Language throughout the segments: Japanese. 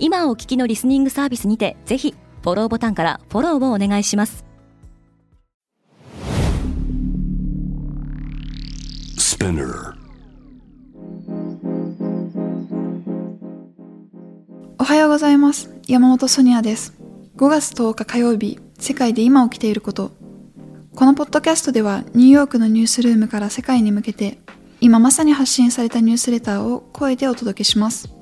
今お聞きのリスニングサービスにてぜひフォローボタンからフォローをお願いします。おはようございます。山本ソニアです。5月10日火曜日世界で今起きていること。このポッドキャストではニューヨークのニュースルームから世界に向けて今まさに発信されたニュースレターを声でお届けします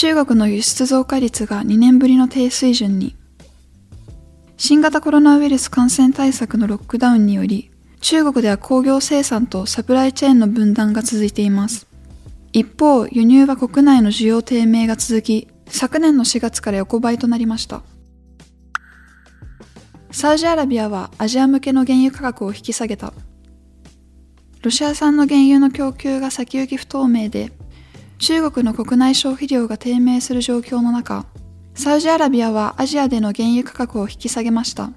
中国の輸出増加率が2年ぶりの低水準に。新型コロナウイルス感染対策のロックダウンにより中国では工業生産とサプライチェーンの分断が続いています。一方輸入は国内の需要低迷が続き昨年の4月から横ばいとなりました。サウジアラビアはアジア向けの原油価格を引き下げた。ロシア産の原油の供給が先行き不透明で中国の国内消費量が低迷する状況の中、サウジアラビアはアジアでの原油価格を引き下げました。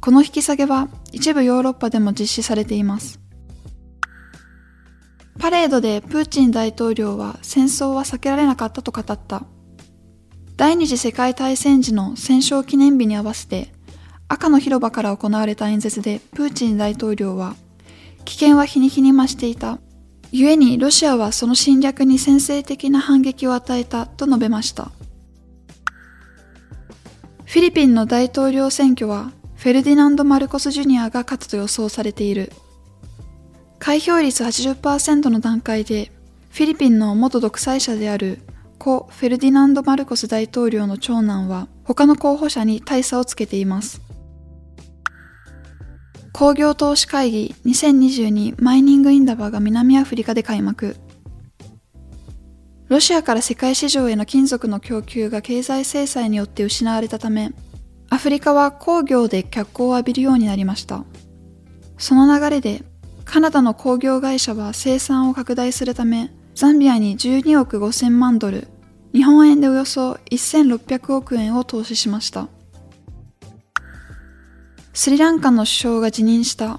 この引き下げは一部ヨーロッパでも実施されています。パレードでプーチン大統領は戦争は避けられなかったと語った。第二次世界大戦時の戦勝記念日に合わせて赤の広場から行われた演説でプーチン大統領は危険は日に日に増していた。故にロシアはその侵略に先制的な反撃を与えたと述べました。フィリピンの大統領選挙はフェルディナンド・マルコス・ジュニアが勝つと予想されている。開票率80%の段階でフィリピンの元独裁者である故フェルディナンド・マルコス大統領の長男は他の候補者に大差をつけています。工業投資会議2022マイニングインダバーが南アフリカで開幕。ロシアから世界市場への金属の供給が経済制裁によって失われたため、アフリカは工業で脚光を浴びるようになりました。その流れで、カナダの工業会社は生産を拡大するため、ザンビアに12億5000万ドル、日本円でおよそ1600億円を投資しました。スリランカの首相が辞任した。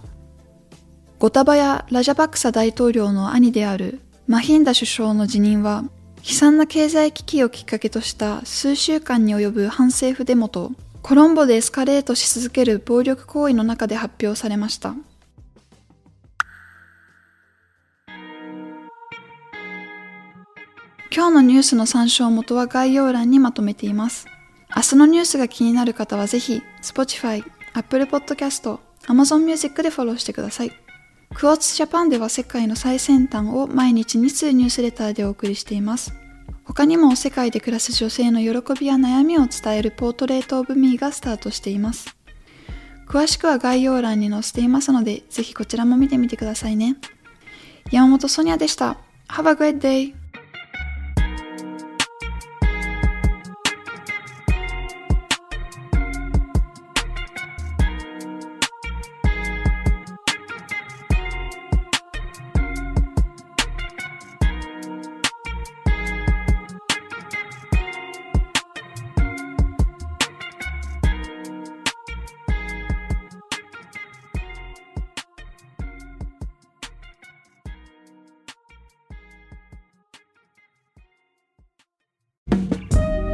ゴタバヤ・ラジャパクサ大統領の兄であるマヒンダ首相の辞任は、悲惨な経済危機をきっかけとした数週間に及ぶ反政府デモと、コロンボでエスカレートし続ける暴力行為の中で発表されました。今日のニュースの参照元は概要欄にまとめています。明日のニュースが気になる方はぜひ、Spotify、Apple Podcast、Amazon Music でフォローしてください。クォーツジャパンでは世界の最先端を毎日2通ニュースレターでお送りしています。他にも世界で暮らす女性の喜びや悩みを伝えるポートレートオブミーがスタートしています。詳しくは概要欄に載せていますので、ぜひこちらも見てみてくださいね。山本ソニアでした。Have a great day!